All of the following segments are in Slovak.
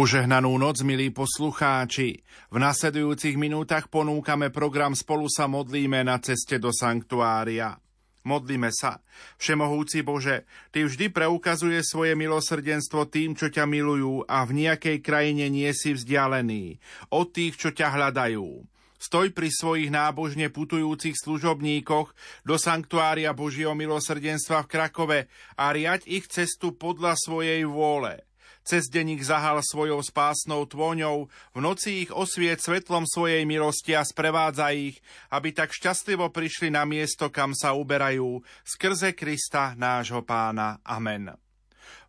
Požehnanú noc, milí poslucháči. V nasledujúcich minútach ponúkame program Spolu sa modlíme na ceste do sanktuária. Modlíme sa. Všemohúci Bože, Ty vždy preukazuje svoje milosrdenstvo tým, čo ťa milujú a v nejakej krajine nie si vzdialený. Od tých, čo ťa hľadajú. Stoj pri svojich nábožne putujúcich služobníkoch do sanktuária Božieho milosrdenstva v Krakove a riať ich cestu podľa svojej vôle – cez deň ich zahal svojou spásnou tvoňou, v noci ich osviet svetlom svojej milosti a sprevádza ich, aby tak šťastlivo prišli na miesto, kam sa uberajú, skrze Krista nášho pána. Amen.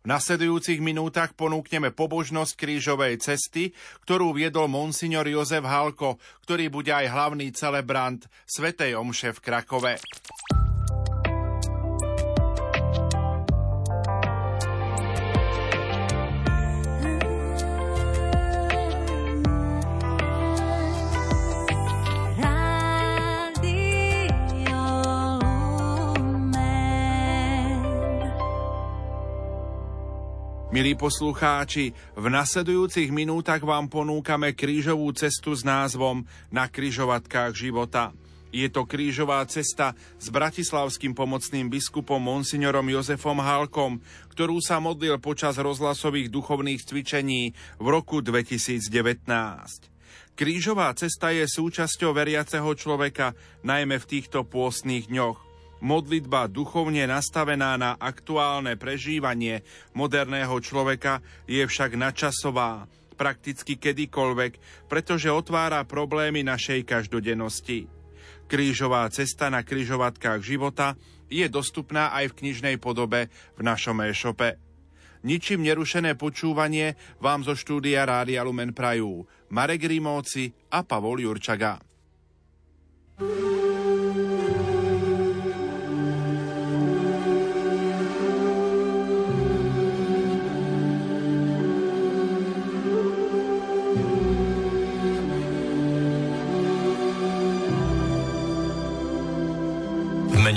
V nasledujúcich minútach ponúkneme pobožnosť krížovej cesty, ktorú viedol monsignor Jozef Halko, ktorý bude aj hlavný celebrant Svetej Omše v Krakove. Milí poslucháči, v nasledujúcich minútach vám ponúkame krížovú cestu s názvom Na kryžovatkách života. Je to krížová cesta s bratislavským pomocným biskupom monsignorom Jozefom Halkom, ktorú sa modlil počas rozhlasových duchovných cvičení v roku 2019. Krížová cesta je súčasťou veriaceho človeka, najmä v týchto pôstnych dňoch. Modlitba duchovne nastavená na aktuálne prežívanie moderného človeka je však načasová, prakticky kedykoľvek, pretože otvára problémy našej každodennosti. Krížová cesta na kryžovatkách života je dostupná aj v knižnej podobe v našom e-shope. Ničím nerušené počúvanie vám zo štúdia Rádia Lumen prajú Marek Rimóci a Pavol Jurčaga.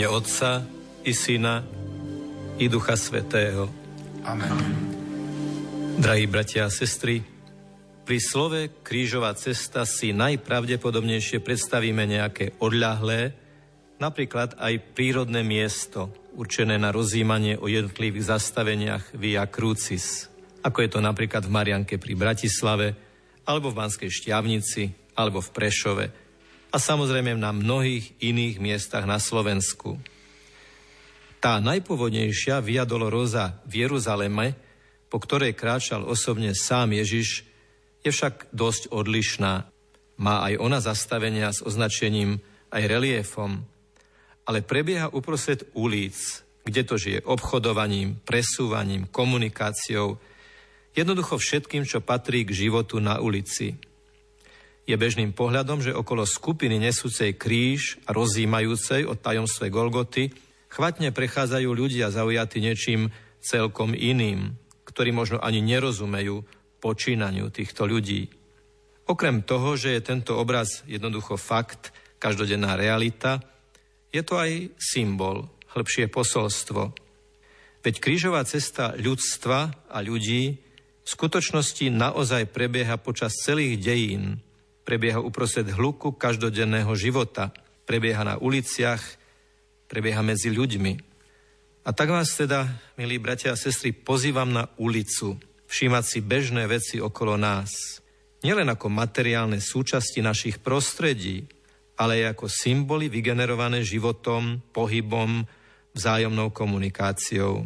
Mene Otca i Syna i Ducha Svetého. Amen. Drahí bratia a sestry, pri slove krížová cesta si najpravdepodobnejšie predstavíme nejaké odľahlé, napríklad aj prírodné miesto, určené na rozjímanie o jednotlivých zastaveniach Via Crucis, ako je to napríklad v Marianke pri Bratislave, alebo v Banskej Šťavnici, alebo v Prešove – a samozrejme na mnohých iných miestach na Slovensku. Tá najpovodnejšia Via Dolorosa v Jeruzaleme, po ktorej kráčal osobne sám Ježiš, je však dosť odlišná. Má aj ona zastavenia s označením aj reliefom, ale prebieha uprostred ulic, kde to žije obchodovaním, presúvaním, komunikáciou, jednoducho všetkým, čo patrí k životu na ulici. Je bežným pohľadom, že okolo skupiny nesúcej kríž a rozímajúcej o tajomstve Golgoty chvatne prechádzajú ľudia zaujatí niečím celkom iným, ktorí možno ani nerozumejú počínaniu týchto ľudí. Okrem toho, že je tento obraz jednoducho fakt, každodenná realita, je to aj symbol, hĺbšie posolstvo. Veď krížová cesta ľudstva a ľudí v skutočnosti naozaj prebieha počas celých dejín, prebieha uprostred hluku každodenného života, prebieha na uliciach, prebieha medzi ľuďmi. A tak vás teda, milí bratia a sestry, pozývam na ulicu, všímať si bežné veci okolo nás. Nielen ako materiálne súčasti našich prostredí, ale aj ako symboly vygenerované životom, pohybom, vzájomnou komunikáciou.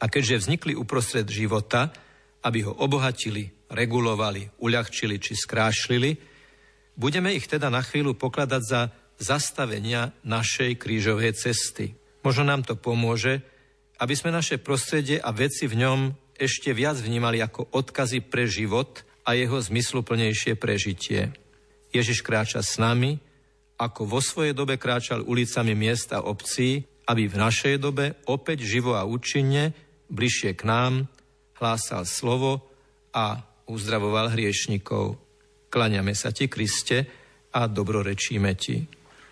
A keďže vznikli uprostred života, aby ho obohatili, regulovali, uľahčili či skrášlili, Budeme ich teda na chvíľu pokladať za zastavenia našej krížovej cesty. Možno nám to pomôže, aby sme naše prostredie a veci v ňom ešte viac vnímali ako odkazy pre život a jeho zmysluplnejšie prežitie. Ježiš kráča s nami, ako vo svojej dobe kráčal ulicami miesta obcí, aby v našej dobe opäť živo a účinne, bližšie k nám, hlásal slovo a uzdravoval hriešnikov. Klaňame sa ti, Kriste, a dobrorečíme ti.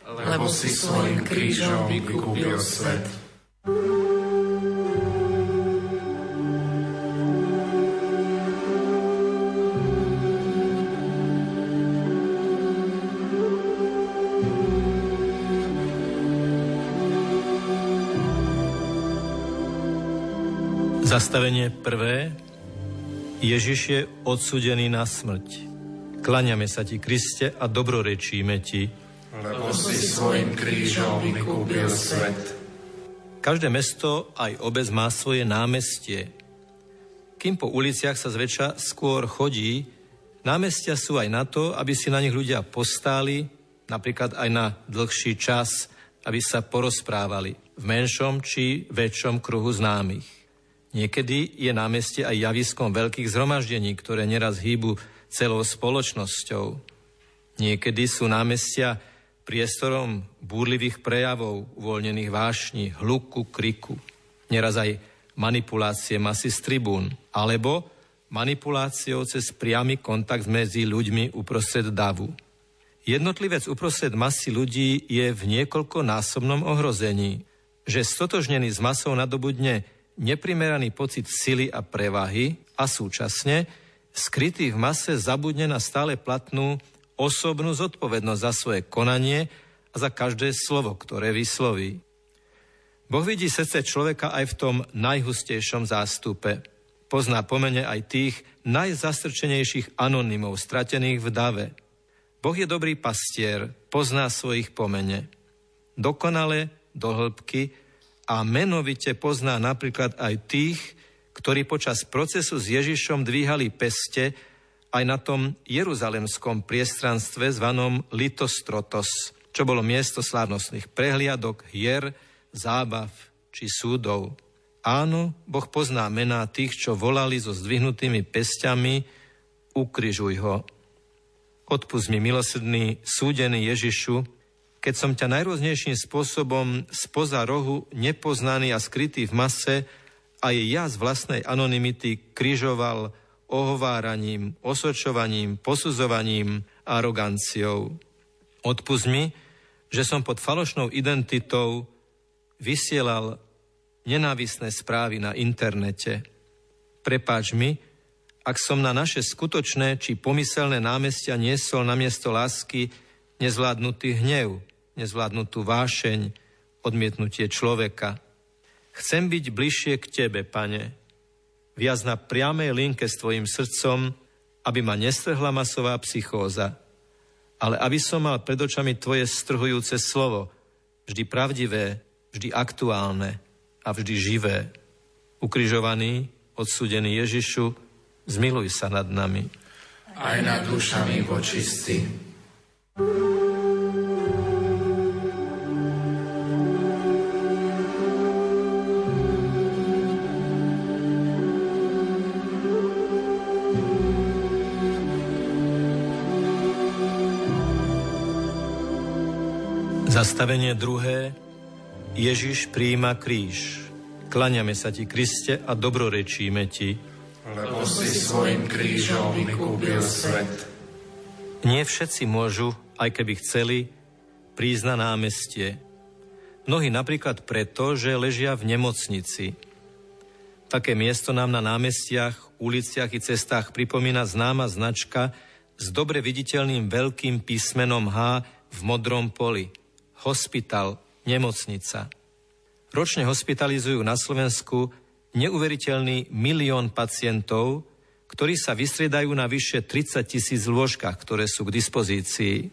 Lebo si svojim krížom vykúpil svet. Zastavenie prvé. Ježiš je odsudený na smrť. Klaňame sa ti, Kriste, a dobrorečíme ti. Lebo si svojim krížom vykúpil svet. Každé mesto, aj obec, má svoje námestie. Kým po uliciach sa zväčša skôr chodí, námestia sú aj na to, aby si na nich ľudia postáli, napríklad aj na dlhší čas, aby sa porozprávali v menšom či väčšom kruhu známych. Niekedy je námestie aj javiskom veľkých zhromaždení, ktoré neraz hýbu celou spoločnosťou. Niekedy sú námestia priestorom búrlivých prejavov, uvoľnených vášni, hluku, kriku. Neraz aj manipulácie masy z tribún, alebo manipuláciou cez priamy kontakt medzi ľuďmi uprostred davu. Jednotlivec uprostred masy ľudí je v niekoľkonásobnom ohrození, že stotožnený s masou nadobudne neprimeraný pocit sily a prevahy a súčasne skrytý v mase zabudne na stále platnú osobnú zodpovednosť za svoje konanie a za každé slovo, ktoré vysloví. Boh vidí srdce človeka aj v tom najhustejšom zástupe. Pozná pomene aj tých najzastrčenejších anonymov, stratených v dave. Boh je dobrý pastier, pozná svojich pomene. Dokonale, do hĺbky, a menovite pozná napríklad aj tých, ktorí počas procesu s Ježišom dvíhali peste aj na tom jeruzalemskom priestranstve zvanom Litostrotos, čo bolo miesto slávnostných prehliadok, hier, zábav či súdov. Áno, Boh pozná mená tých, čo volali so zdvihnutými pestiami, ukryžuj ho. Odpust mi, milosrdný, súdený Ježišu, keď som ťa najrôznejším spôsobom spoza rohu, nepoznaný a skrytý v mase, aj ja z vlastnej anonymity križoval ohováraním, osočovaním, posudzovaním, aroganciou. Odpust mi, že som pod falošnou identitou vysielal nenávisné správy na internete. Prepáč mi, ak som na naše skutočné či pomyselné námestia niesol na miesto lásky nezvládnutý hnev, nezvládnutú vášeň, odmietnutie človeka. Chcem byť bližšie k Tebe, Pane, viac na priamej linke s Tvojim srdcom, aby ma nestrhla masová psychóza, ale aby som mal pred očami Tvoje strhujúce slovo, vždy pravdivé, vždy aktuálne a vždy živé. Ukrižovaný, odsudený Ježišu, zmiluj sa nad nami. Aj nad dušami vočistí. Zastavenie druhé. Ježiš príjima kríž. Klaňame sa ti, Kriste, a dobrorečíme ti. Lebo si svojim krížom vykúpil svet. Nie všetci môžu, aj keby chceli, prísť na námestie. Mnohí napríklad preto, že ležia v nemocnici. Také miesto nám na námestiach, uliciach i cestách pripomína známa značka s dobre viditeľným veľkým písmenom H v modrom poli – hospital, nemocnica. Ročne hospitalizujú na Slovensku neuveriteľný milión pacientov, ktorí sa vystriedajú na vyše 30 tisíc lôžkach, ktoré sú k dispozícii.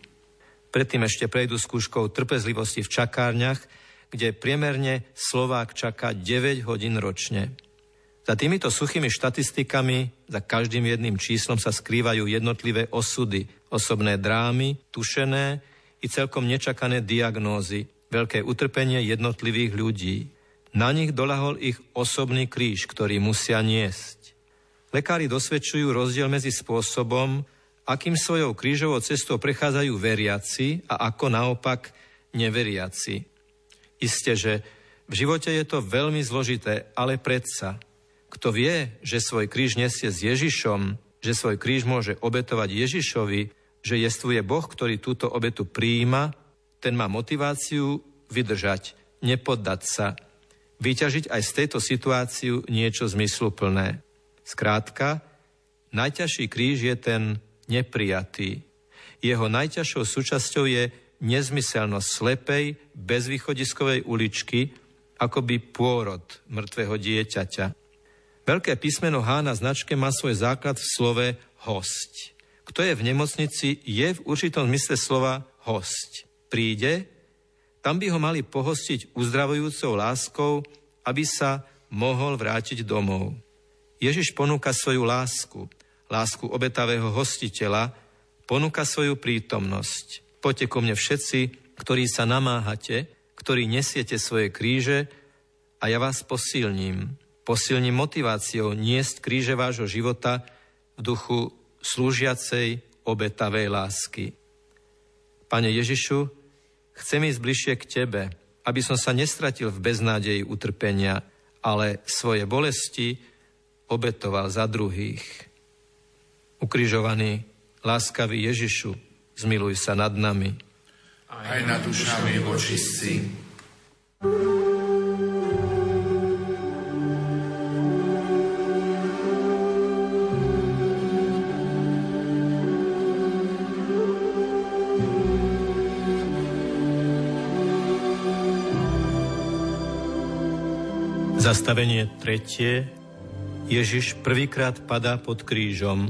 Predtým ešte prejdú skúškou trpezlivosti v čakárniach, kde priemerne Slovák čaká 9 hodín ročne. Za týmito suchými štatistikami, za každým jedným číslom sa skrývajú jednotlivé osudy, osobné drámy, tušené i celkom nečakané diagnózy, veľké utrpenie jednotlivých ľudí. Na nich dolahol ich osobný kríž, ktorý musia niesť. Lekári dosvedčujú rozdiel medzi spôsobom, akým svojou krížovou cestou prechádzajú veriaci a ako naopak neveriaci. Isté, že v živote je to veľmi zložité, ale predsa, kto vie, že svoj kríž nesie s Ježišom, že svoj kríž môže obetovať Ježišovi, že jestvuje Boh, ktorý túto obetu prijíma, ten má motiváciu vydržať, nepoddať sa, vyťažiť aj z tejto situáciu niečo zmysluplné. Skrátka, najťažší kríž je ten neprijatý. Jeho najťažšou súčasťou je nezmyselnosť slepej, bezvýchodiskovej uličky, akoby pôrod mŕtvého dieťaťa. Veľké písmeno H na značke má svoj základ v slove host. Kto je v nemocnici, je v určitom zmysle slova host. Príde, tam by ho mali pohostiť uzdravujúcou láskou, aby sa mohol vrátiť domov. Ježiš ponúka svoju lásku, lásku obetavého hostiteľa, ponúka svoju prítomnosť. Poďte ko mne všetci, ktorí sa namáhate, ktorí nesiete svoje kríže a ja vás posilním. Posilním motiváciou niesť kríže vášho života v duchu slúžiacej obetavej lásky. Pane Ježišu, chcem ísť bližšie k Tebe, aby som sa nestratil v beznádeji utrpenia, ale svoje bolesti obetoval za druhých. Ukrižovaný, láskavý Ježišu, zmiluj sa nad nami. Aj nad dušami vočistci. Zastavenie tretie. Ježiš prvýkrát padá pod krížom.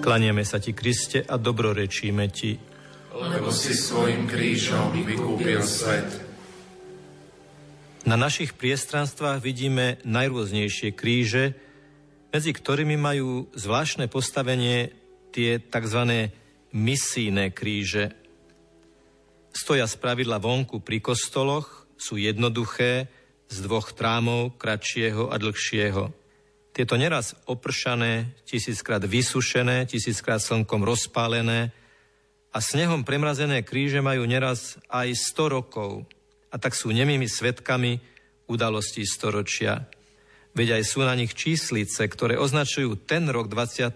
Klaniame sa ti, Kriste, a dobrorečíme ti. Lebo si svojim krížom vykúpil svet. Na našich priestranstvách vidíme najrôznejšie kríže, medzi ktorými majú zvláštne postavenie tie tzv. misijné kríže. Stoja z pravidla vonku pri kostoloch, sú jednoduché, z dvoch trámov, kratšieho a dlhšieho. Tieto neraz opršané, tisíckrát vysušené, tisíckrát slnkom rozpálené a snehom premrazené kríže majú neraz aj 100 rokov a tak sú nemými svetkami udalostí storočia. Veď aj sú na nich číslice, ktoré označujú ten rok 20.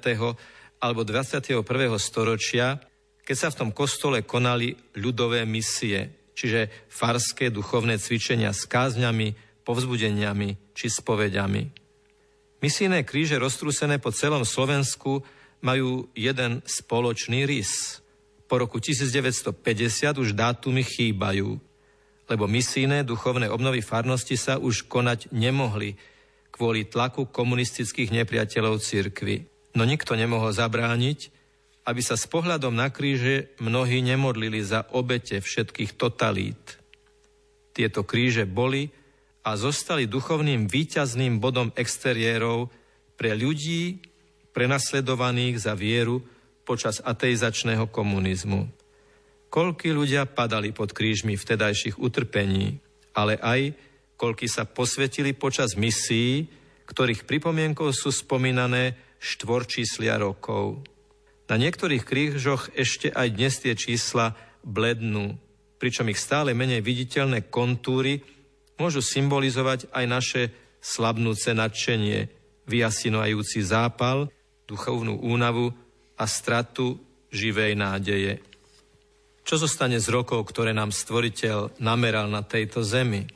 alebo 21. storočia, keď sa v tom kostole konali ľudové misie, čiže farské duchovné cvičenia s kázňami, povzbudeniami či spovediami. Misijné kríže roztrúsené po celom Slovensku majú jeden spoločný rys. Po roku 1950 už dátumy chýbajú, lebo misijné duchovné obnovy farnosti sa už konať nemohli kvôli tlaku komunistických nepriateľov cirkvy. No nikto nemohol zabrániť, aby sa s pohľadom na kríže mnohí nemodlili za obete všetkých totalít. Tieto kríže boli a zostali duchovným výťazným bodom exteriérov pre ľudí prenasledovaných za vieru počas ateizačného komunizmu. Koľky ľudia padali pod krížmi vtedajších utrpení, ale aj koľky sa posvetili počas misií, ktorých pripomienkou sú spomínané štvorčíslia rokov. Na niektorých krížoch ešte aj dnes tie čísla blednú, pričom ich stále menej viditeľné kontúry môžu symbolizovať aj naše slabnúce nadšenie, vyjasinujúci zápal, duchovnú únavu a stratu živej nádeje. Čo zostane z rokov, ktoré nám stvoriteľ nameral na tejto zemi?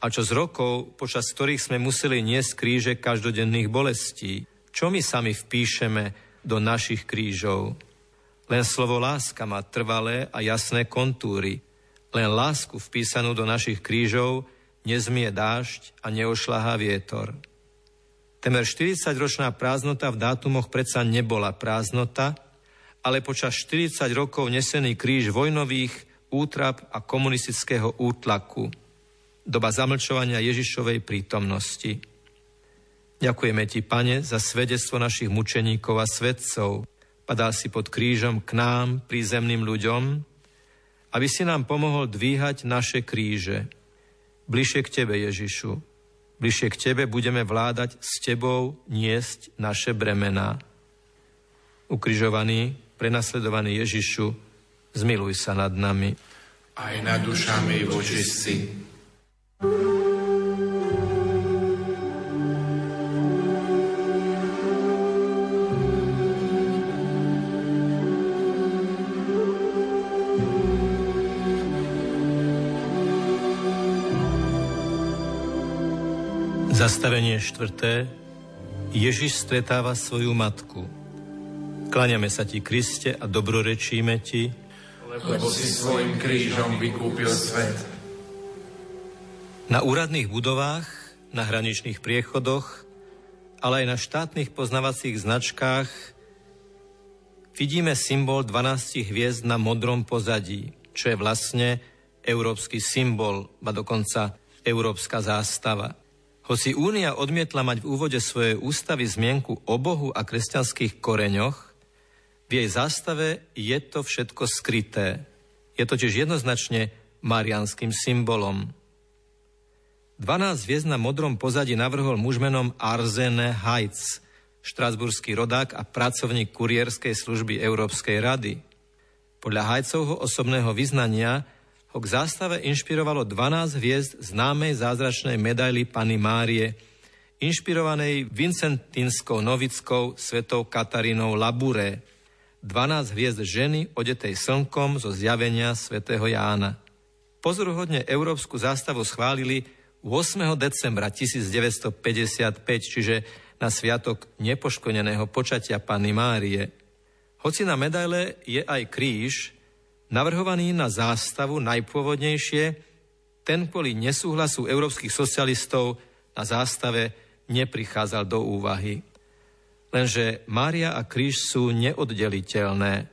A čo z rokov, počas ktorých sme museli niesť kríže každodenných bolestí? Čo my sami vpíšeme do našich krížov. Len slovo láska má trvalé a jasné kontúry. Len lásku vpísanú do našich krížov nezmie dážď a neošľahá vietor. Temer 40-ročná prázdnota v dátumoch predsa nebola prázdnota, ale počas 40 rokov nesený kríž vojnových útrap a komunistického útlaku. Doba zamlčovania Ježišovej prítomnosti. Ďakujeme Ti, Pane, za svedectvo našich mučeníkov a svedcov. Padal si pod krížom k nám, prízemným ľuďom, aby si nám pomohol dvíhať naše kríže. Bližšie k Tebe, Ježišu. Bližšie k Tebe budeme vládať s Tebou niesť naše bremená. Ukrižovaný, prenasledovaný Ježišu, zmiluj sa nad nami. Aj nad dušami vočistci. thank you Zastavenie štvrté. Ježiš stretáva svoju matku. Kláňame sa ti, Kriste, a dobrorečíme ti, lebo si svojim krížom vykúpil svet. Na úradných budovách, na hraničných priechodoch ale aj na štátnych poznávacích značkách vidíme symbol 12 hviezd na modrom pozadí, čo je vlastne európsky symbol, a dokonca európska zástava. Hoci Únia odmietla mať v úvode svojej ústavy zmienku o Bohu a kresťanských koreňoch, v jej zástave je to všetko skryté. Je totiž jednoznačne marianským symbolom. 12 hviezd na modrom pozadí navrhol muž menom Arzene Heitz, štrasburský rodák a pracovník kurierskej služby Európskej rady. Podľa Hajcovho osobného vyznania ho k zástave inšpirovalo 12 hviezd známej zázračnej medaily Pany Márie, inšpirovanej Vincentinskou novickou svetou Katarínou Labure, 12 hviezd ženy odetej slnkom zo zjavenia svätého Jána. Pozoruhodne európsku zástavu schválili 8. decembra 1955, čiže na sviatok nepoškodeného počatia Panny Márie. Hoci na medaile je aj kríž, navrhovaný na zástavu najpôvodnejšie, ten kvôli nesúhlasu európskych socialistov na zástave neprichádzal do úvahy. Lenže Mária a kríž sú neoddeliteľné.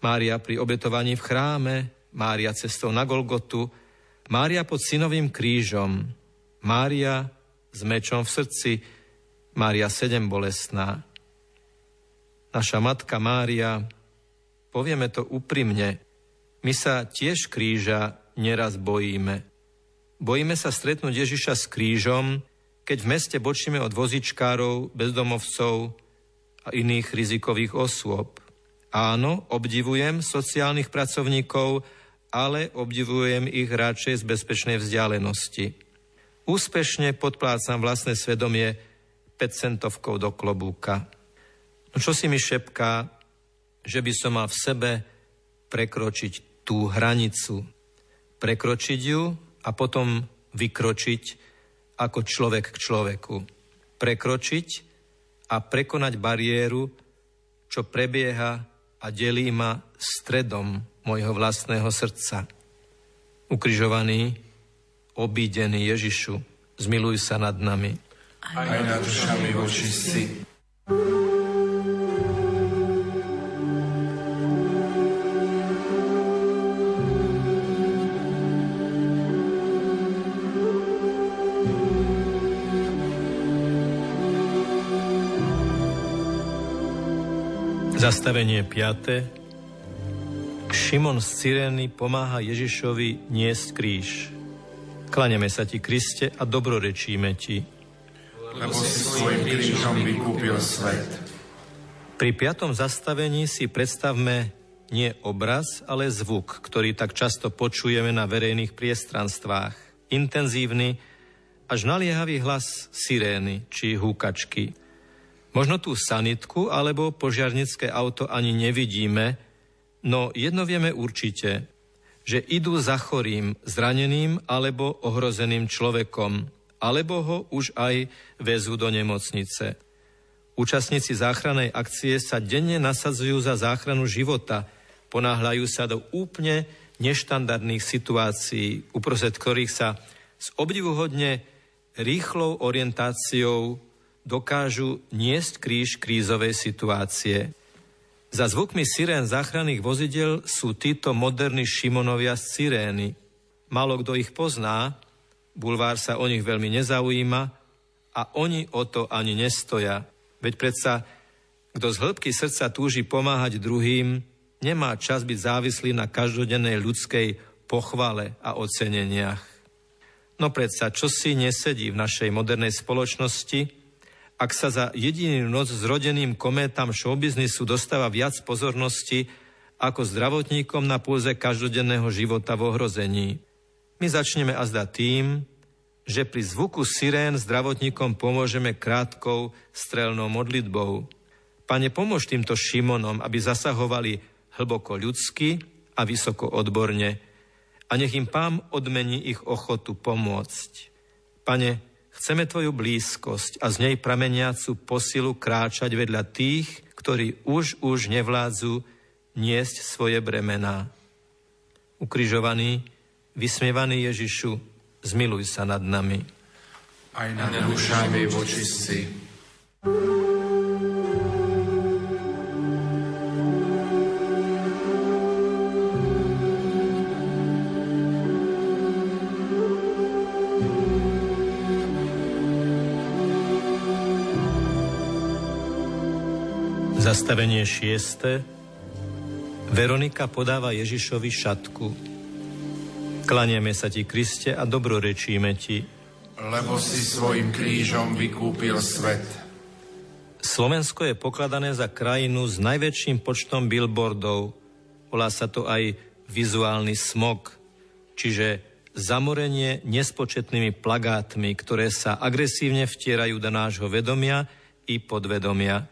Mária pri obetovaní v chráme, Mária cestou na Golgotu, Mária pod synovým krížom, Mária s mečom v srdci, Mária sedem bolestná. Naša matka Mária, povieme to úprimne, my sa tiež kríža neraz bojíme. Bojíme sa stretnúť Ježiša s krížom, keď v meste bočíme od vozičkárov, bezdomovcov a iných rizikových osôb. Áno, obdivujem sociálnych pracovníkov, ale obdivujem ich radšej z bezpečnej vzdialenosti. Úspešne podplácam vlastné svedomie 5 centovkou do klobúka. No čo si mi šepká, že by som mal v sebe prekročiť tú hranicu. Prekročiť ju a potom vykročiť ako človek k človeku. Prekročiť a prekonať bariéru, čo prebieha a delí ma stredom mojho vlastného srdca. Ukrižovaný, obídený Ježišu, zmiluj sa nad nami. Aj nad dušami vočistí. Zastavenie 5. Šimon z Cyrény pomáha Ježišovi niesť kríž. Klaneme sa ti, Kriste, a dobrorečíme ti. Lebo si svojim krížom vykúpil svet. Pri piatom zastavení si predstavme nie obraz, ale zvuk, ktorý tak často počujeme na verejných priestranstvách. Intenzívny, až naliehavý hlas sirény či húkačky. Možno tú sanitku alebo požiarnické auto ani nevidíme, No jedno vieme určite, že idú za chorým, zraneným alebo ohrozeným človekom, alebo ho už aj vezú do nemocnice. Účastníci záchrannej akcie sa denne nasadzujú za záchranu života, ponáhľajú sa do úplne neštandardných situácií, uprostred ktorých sa s obdivuhodne rýchlou orientáciou dokážu niesť kríž krízovej situácie. Za zvukmi sirén záchranných vozidel sú títo moderní Šimonovia z sirény. Málo kto ich pozná, bulvár sa o nich veľmi nezaujíma a oni o to ani nestoja. Veď predsa, kto z hĺbky srdca túži pomáhať druhým, nemá čas byť závislý na každodennej ľudskej pochvale a oceneniach. No predsa, čo si nesedí v našej modernej spoločnosti – ak sa za jedinú noc s rodeným kométam showbiznisu dostáva viac pozornosti ako zdravotníkom na pôze každodenného života v ohrození. My začneme azda tým, že pri zvuku sirén zdravotníkom pomôžeme krátkou strelnou modlitbou. Pane, pomôž týmto Šimonom, aby zasahovali hlboko ľudsky a vysoko odborne a nech im pán odmení ich ochotu pomôcť. Pane, Chceme Tvoju blízkosť a z nej prameniacu posilu kráčať vedľa tých, ktorí už už nevládzu niesť svoje bremená. Ukrižovaný, vysmievaný Ježišu, zmiluj sa nad nami. Aj nad dušami vočistí. Zastavenie šieste. Veronika podáva Ježišovi šatku. Klanieme sa ti, Kriste, a dobrorečíme ti. Lebo si svojim krížom vykúpil svet. Slovensko je pokladané za krajinu s najväčším počtom billboardov. Volá sa to aj vizuálny smog, čiže zamorenie nespočetnými plagátmi, ktoré sa agresívne vtierajú do nášho vedomia i podvedomia.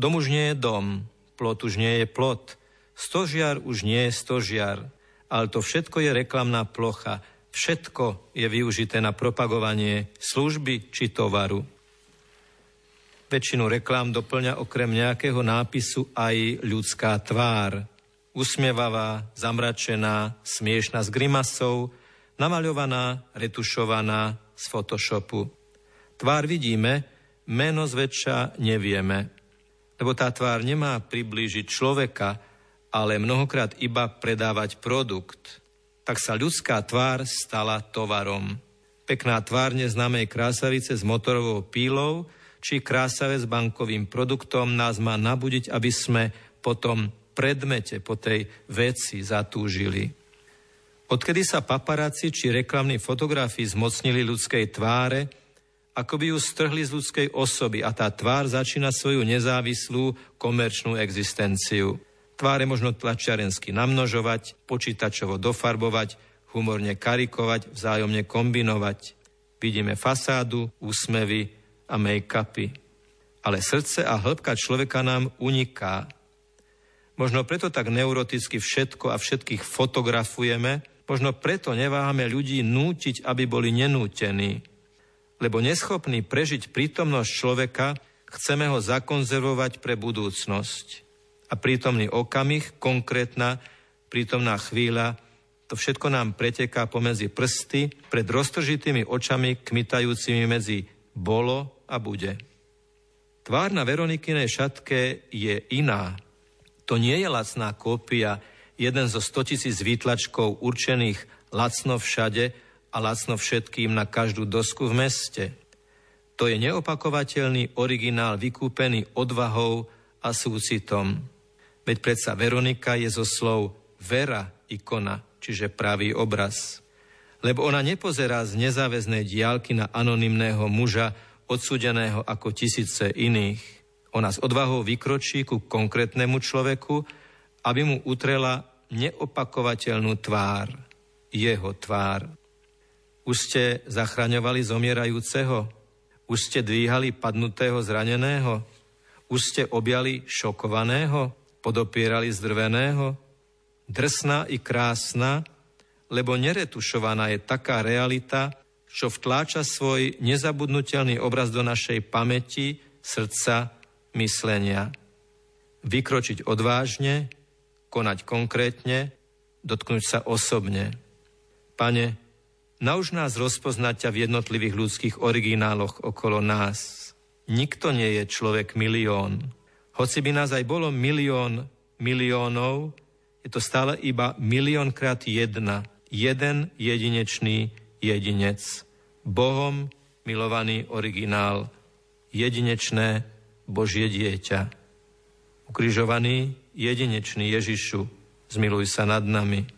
Dom už nie je dom, plot už nie je plot, stožiar už nie je stožiar, ale to všetko je reklamná plocha, všetko je využité na propagovanie služby či tovaru. Väčšinu reklám doplňa okrem nejakého nápisu aj ľudská tvár. Usmievavá, zamračená, smiešná s grimasou, namaľovaná, retušovaná z Photoshopu. Tvár vidíme, meno zväčša nevieme lebo tá tvár nemá priblížiť človeka, ale mnohokrát iba predávať produkt. Tak sa ľudská tvár stala tovarom. Pekná tvár neznámej krásavice s motorovou pílou či krásavec s bankovým produktom nás má nabudiť, aby sme po tom predmete, po tej veci zatúžili. Odkedy sa paparáci či reklamní fotografi zmocnili ľudskej tváre, ako by ju strhli z ľudskej osoby a tá tvár začína svoju nezávislú komerčnú existenciu. Tváre možno tlačiarensky namnožovať, počítačovo dofarbovať, humorne karikovať, vzájomne kombinovať. Vidíme fasádu, úsmevy a make-upy. Ale srdce a hĺbka človeka nám uniká. Možno preto tak neuroticky všetko a všetkých fotografujeme, možno preto neváhame ľudí nútiť, aby boli nenútení lebo neschopný prežiť prítomnosť človeka, chceme ho zakonzervovať pre budúcnosť. A prítomný okamih, konkrétna prítomná chvíľa, to všetko nám preteká pomedzi prsty pred roztržitými očami kmitajúcimi medzi bolo a bude. Tvár na Veronikinej šatke je iná. To nie je lacná kópia, jeden zo 100 tisíc výtlačkov určených lacno všade, a lacno všetkým na každú dosku v meste. To je neopakovateľný originál vykúpený odvahou a súcitom. Veď predsa Veronika je zo slov vera ikona, čiže pravý obraz. Lebo ona nepozerá z nezáväznej diálky na anonymného muža, odsudeného ako tisíce iných. Ona s odvahou vykročí ku konkrétnemu človeku, aby mu utrela neopakovateľnú tvár, jeho tvár. Už ste zachraňovali zomierajúceho? Už ste dvíhali padnutého zraneného? Už ste objali šokovaného? Podopierali zdrveného? Drsná i krásna, lebo neretušovaná je taká realita, čo vtláča svoj nezabudnutelný obraz do našej pamäti, srdca, myslenia. Vykročiť odvážne, konať konkrétne, dotknúť sa osobne. Pane, Nauž nás rozpoznať ťa v jednotlivých ľudských origináloch okolo nás. Nikto nie je človek milión. Hoci by nás aj bolo milión miliónov, je to stále iba miliónkrát jedna. Jeden jedinečný jedinec. Bohom milovaný originál. Jedinečné Božie dieťa. Ukrižovaný jedinečný Ježišu, zmiluj sa nad nami.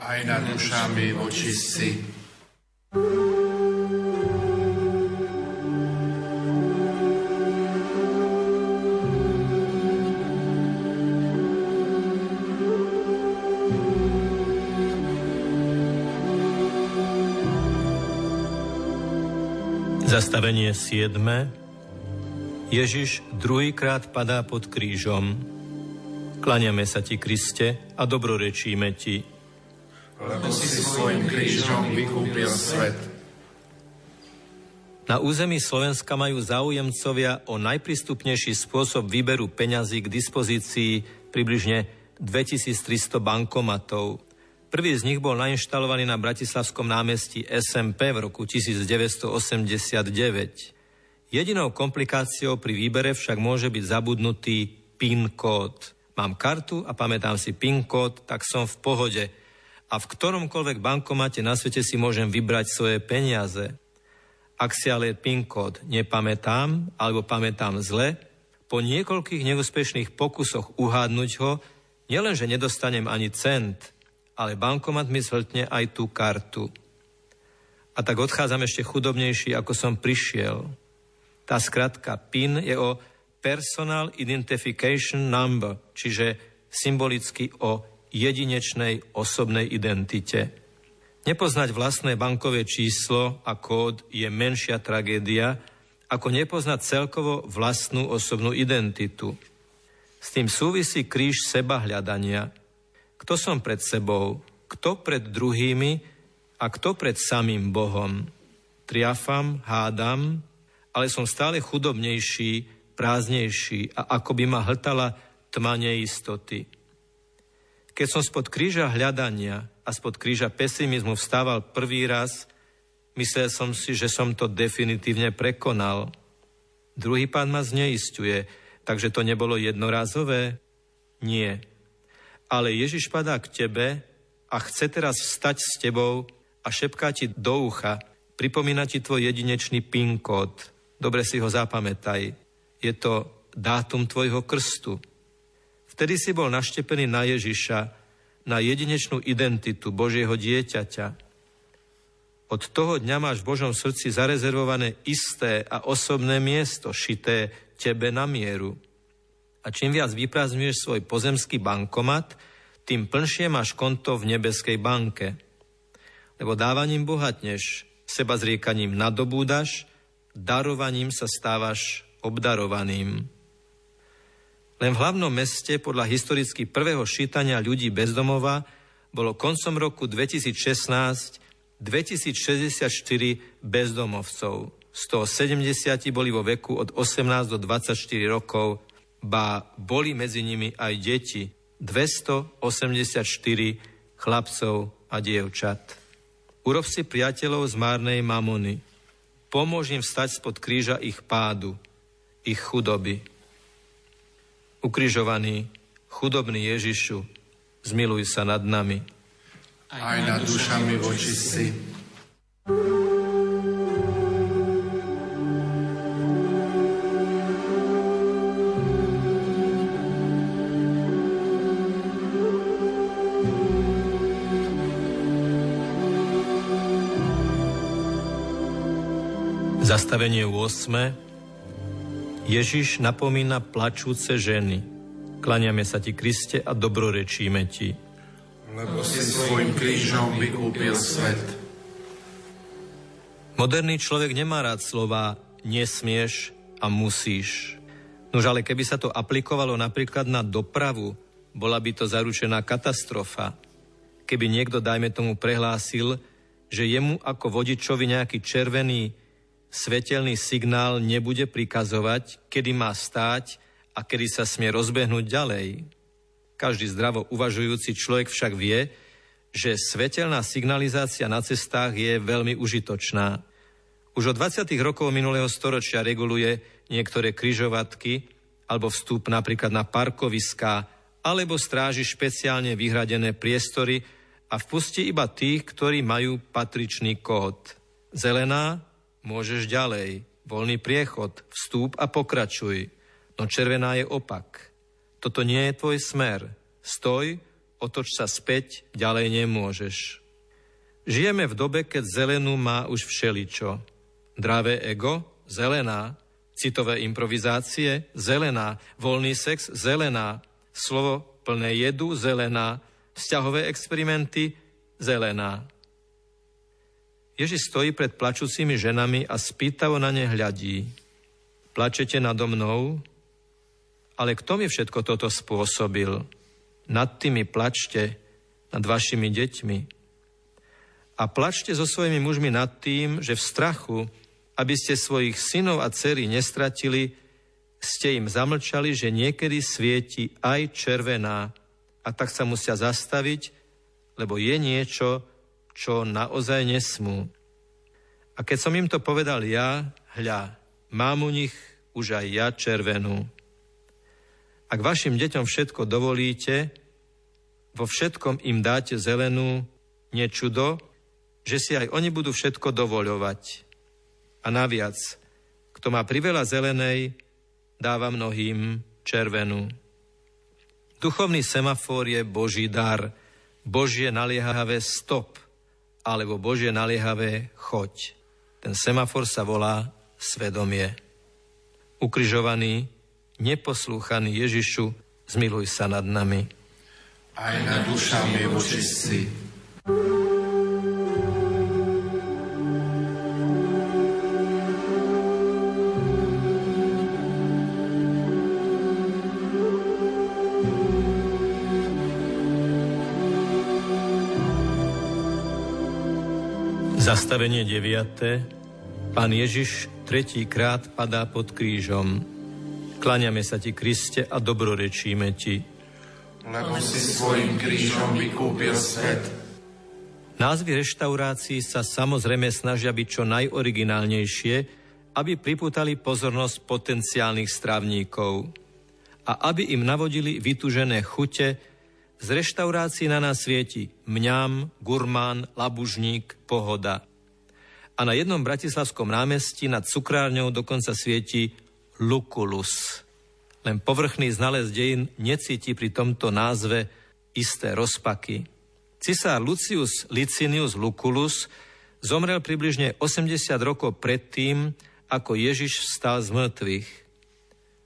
Aj nad dušami očistci Zastavenie 7. Ježiš druhýkrát padá pod krížom. Klaniame sa ti, Kriste, a dobrorečíme ti, lebo si svojim krížom vykúpil svet. Na území Slovenska majú záujemcovia o najprístupnejší spôsob výberu peňazí k dispozícii približne 2300 bankomatov. Prvý z nich bol nainštalovaný na Bratislavskom námestí SMP v roku 1989. Jedinou komplikáciou pri výbere však môže byť zabudnutý PIN kód. Mám kartu a pamätám si PIN kód, tak som v pohode – a v ktoromkoľvek bankomate na svete si môžem vybrať svoje peniaze. Ak si ale PIN kód nepamätám alebo pamätám zle, po niekoľkých neúspešných pokusoch uhádnuť ho, nielenže nedostanem ani cent, ale bankomat mi zhltne aj tú kartu. A tak odchádzam ešte chudobnejší, ako som prišiel. Tá skratka PIN je o Personal Identification Number, čiže symbolicky o jedinečnej osobnej identite. Nepoznať vlastné bankové číslo a kód je menšia tragédia, ako nepoznať celkovo vlastnú osobnú identitu. S tým súvisí kríž seba hľadania. Kto som pred sebou, kto pred druhými a kto pred samým Bohom. Triafam, hádam, ale som stále chudobnejší, prázdnejší a ako by ma hltala tma neistoty. Keď som spod kríža hľadania a spod kríža pesimizmu vstával prvý raz, myslel som si, že som to definitívne prekonal. Druhý pán ma zneistuje, takže to nebolo jednorázové? Nie. Ale Ježiš padá k tebe a chce teraz vstať s tebou a šepká ti do ucha, pripomína ti tvoj jedinečný PIN kód. Dobre si ho zapamätaj je to dátum tvojho krstu. Vtedy si bol naštepený na Ježiša, na jedinečnú identitu Božieho dieťaťa. Od toho dňa máš v Božom srdci zarezervované isté a osobné miesto, šité tebe na mieru. A čím viac vyprázdňuješ svoj pozemský bankomat, tým plnšie máš konto v nebeskej banke. Lebo dávaním bohatneš, seba zriekaním nadobúdaš, darovaním sa stávaš obdarovaným. Len v hlavnom meste podľa historicky prvého šítania ľudí bezdomova bolo koncom roku 2016 2064 bezdomovcov. 170 boli vo veku od 18 do 24 rokov, ba boli medzi nimi aj deti. 284 chlapcov a dievčat. Urob si priateľov z márnej mamony. Pomôž im vstať spod kríža ich pádu ich chudoby. Ukrižovaný, chudobný Ježišu, zmiluj sa nad nami. Aj nad dušami vočistí. Zastavenie 8. Ježiš napomína plačúce ženy. Klaniame sa ti, Kriste, a dobrorečíme ti. Lebo si svojim krížom vykúpil svet. Moderný človek nemá rád slova nesmieš a musíš. Nož ale keby sa to aplikovalo napríklad na dopravu, bola by to zaručená katastrofa. Keby niekto, dajme tomu, prehlásil, že jemu ako vodičovi nejaký červený svetelný signál nebude prikazovať, kedy má stáť a kedy sa smie rozbehnúť ďalej. Každý zdravo uvažujúci človek však vie, že svetelná signalizácia na cestách je veľmi užitočná. Už od 20. rokov minulého storočia reguluje niektoré kryžovatky alebo vstup napríklad na parkoviská alebo stráži špeciálne vyhradené priestory a vpustí iba tých, ktorí majú patričný kód. Zelená Môžeš ďalej, voľný priechod, vstúp a pokračuj. No červená je opak. Toto nie je tvoj smer. Stoj, otoč sa späť, ďalej nemôžeš. Žijeme v dobe, keď zelenú má už všeličo. Dravé ego, zelená. Citové improvizácie, zelená. Voľný sex, zelená. Slovo plné jedu, zelená. Vzťahové experimenty, zelená. Ježiš stojí pred plačúcimi ženami a spýtavo na ne hľadí. Plačete nado mnou? Ale kto mi všetko toto spôsobil? Nad tými plačte, nad vašimi deťmi. A plačte so svojimi mužmi nad tým, že v strachu, aby ste svojich synov a dcery nestratili, ste im zamlčali, že niekedy svieti aj červená a tak sa musia zastaviť, lebo je niečo, čo naozaj nesmú. A keď som im to povedal ja, hľa, mám u nich už aj ja červenú. Ak vašim deťom všetko dovolíte, vo všetkom im dáte zelenú, nečudo, že si aj oni budú všetko dovoľovať. A naviac, kto má priveľa zelenej, dáva mnohým červenú. Duchovný semafor je Boží dar, Božie naliehavé stop, alebo Božie naliehavé choď. Ten semafor sa volá svedomie. Ukrižovaný, neposlúchaný Ježišu, zmiluj sa nad nami. Aj nad dušami očistci. Zastavenie 9. Pán Ježiš tretíkrát padá pod krížom. Kláňame sa ti, Kriste, a dobrorečíme ti. Lebo si svojim krížom vykúpil svet. Názvy reštaurácií sa samozrejme snažia byť čo najoriginálnejšie, aby priputali pozornosť potenciálnych strávníkov a aby im navodili vytužené chute, z reštaurácií na nás svieti Mňam, Gurmán, Labužník, Pohoda. A na jednom bratislavskom námestí nad cukrárňou dokonca svieti Lukulus. Len povrchný znalec dejín necíti pri tomto názve isté rozpaky. Cisár Lucius Licinius Luculus zomrel približne 80 rokov predtým, ako Ježiš vstal z mŕtvych.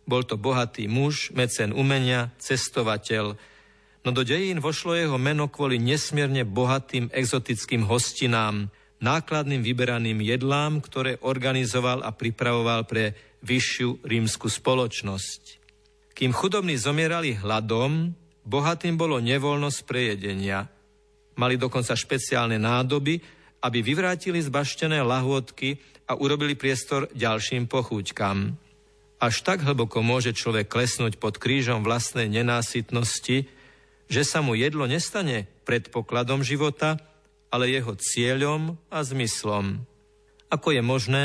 Bol to bohatý muž, mecen umenia, cestovateľ, no do dejín vošlo jeho meno kvôli nesmierne bohatým exotickým hostinám, nákladným vyberaným jedlám, ktoré organizoval a pripravoval pre vyššiu rímsku spoločnosť. Kým chudobní zomierali hladom, bohatým bolo nevoľnosť prejedenia. Mali dokonca špeciálne nádoby, aby vyvrátili zbaštené lahôdky a urobili priestor ďalším pochúťkam. Až tak hlboko môže človek klesnúť pod krížom vlastnej nenásytnosti, že sa mu jedlo nestane predpokladom života, ale jeho cieľom a zmyslom. Ako je možné,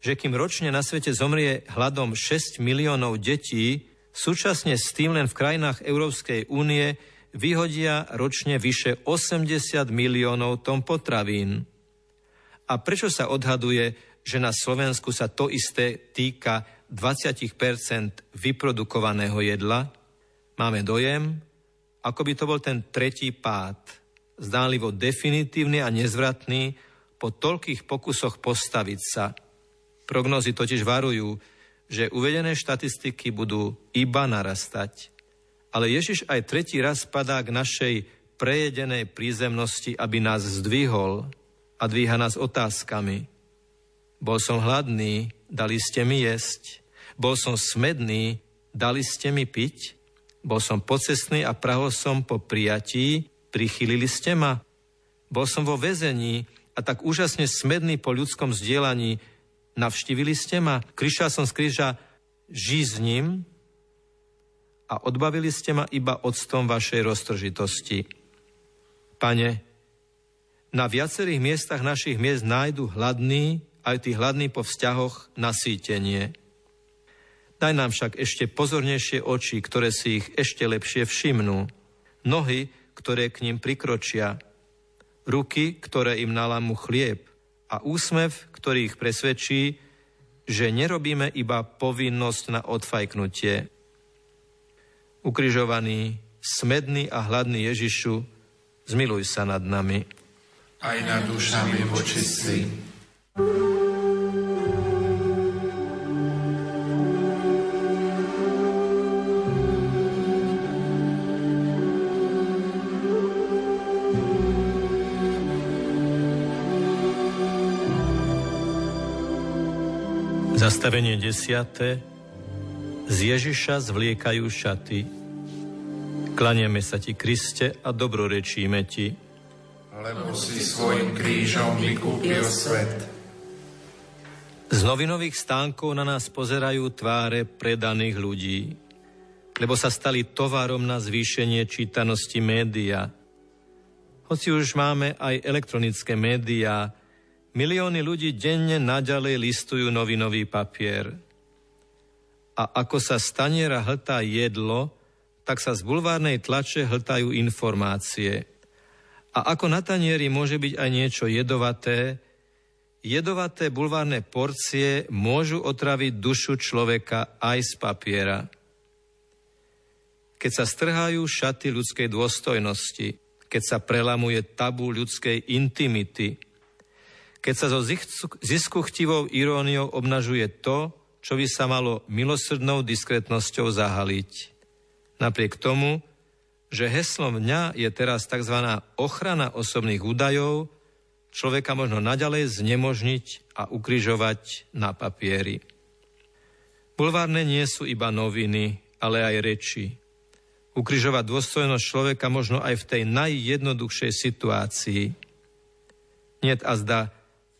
že kým ročne na svete zomrie hladom 6 miliónov detí, súčasne s tým len v krajinách Európskej únie vyhodia ročne vyše 80 miliónov tón potravín. A prečo sa odhaduje, že na Slovensku sa to isté týka 20% vyprodukovaného jedla? Máme dojem, ako by to bol ten tretí pád, zdánlivo definitívny a nezvratný po toľkých pokusoch postaviť sa. Prognozy totiž varujú, že uvedené štatistiky budú iba narastať. Ale Ježiš aj tretí raz padá k našej prejedenej prízemnosti, aby nás zdvihol a dvíha nás otázkami. Bol som hladný, dali ste mi jesť. Bol som smedný, dali ste mi piť. Bol som pocestný a prahol som po prijatí, prichylili ste ma. Bol som vo väzení a tak úžasne smedný po ľudskom zdieľaní. Navštívili ste ma, krišal som z kríža žízním a odbavili ste ma iba octom vašej roztržitosti. Pane, na viacerých miestach našich miest nájdu hladný, aj tí hladní po vzťahoch, nasýtenie. Daj nám však ešte pozornejšie oči, ktoré si ich ešte lepšie všimnú. Nohy, ktoré k ním prikročia. Ruky, ktoré im nalámu chlieb. A úsmev, ktorý ich presvedčí, že nerobíme iba povinnosť na odfajknutie. Ukrižovaný, smedný a hladný Ježišu, zmiluj sa nad nami. Aj nad dušami vočistí. Zastavenie desiate. Z Ježiša zvliekajú šaty. Klanieme sa ti, Kriste, a dobrorečíme ti. Lebo si svojim krížom vykúpil svet. Z novinových stánkov na nás pozerajú tváre predaných ľudí, lebo sa stali tovarom na zvýšenie čítanosti média. Hoci už máme aj elektronické médiá, Milióny ľudí denne naďalej listujú novinový papier. A ako sa staniera hltá jedlo, tak sa z bulvárnej tlače hltajú informácie. A ako na tanieri môže byť aj niečo jedovaté, jedovaté bulvárne porcie môžu otraviť dušu človeka aj z papiera. Keď sa strhajú šaty ľudskej dôstojnosti, keď sa prelamuje tabu ľudskej intimity, keď sa so zisku chtivou iróniou obnažuje to, čo by sa malo milosrdnou diskretnosťou zahaliť. Napriek tomu, že heslom dňa je teraz tzv. ochrana osobných údajov, človeka možno naďalej znemožniť a ukrižovať na papieri. Bulvárne nie sú iba noviny, ale aj reči. Ukrižovať dôstojnosť človeka možno aj v tej najjednoduchšej situácii. Niet a zda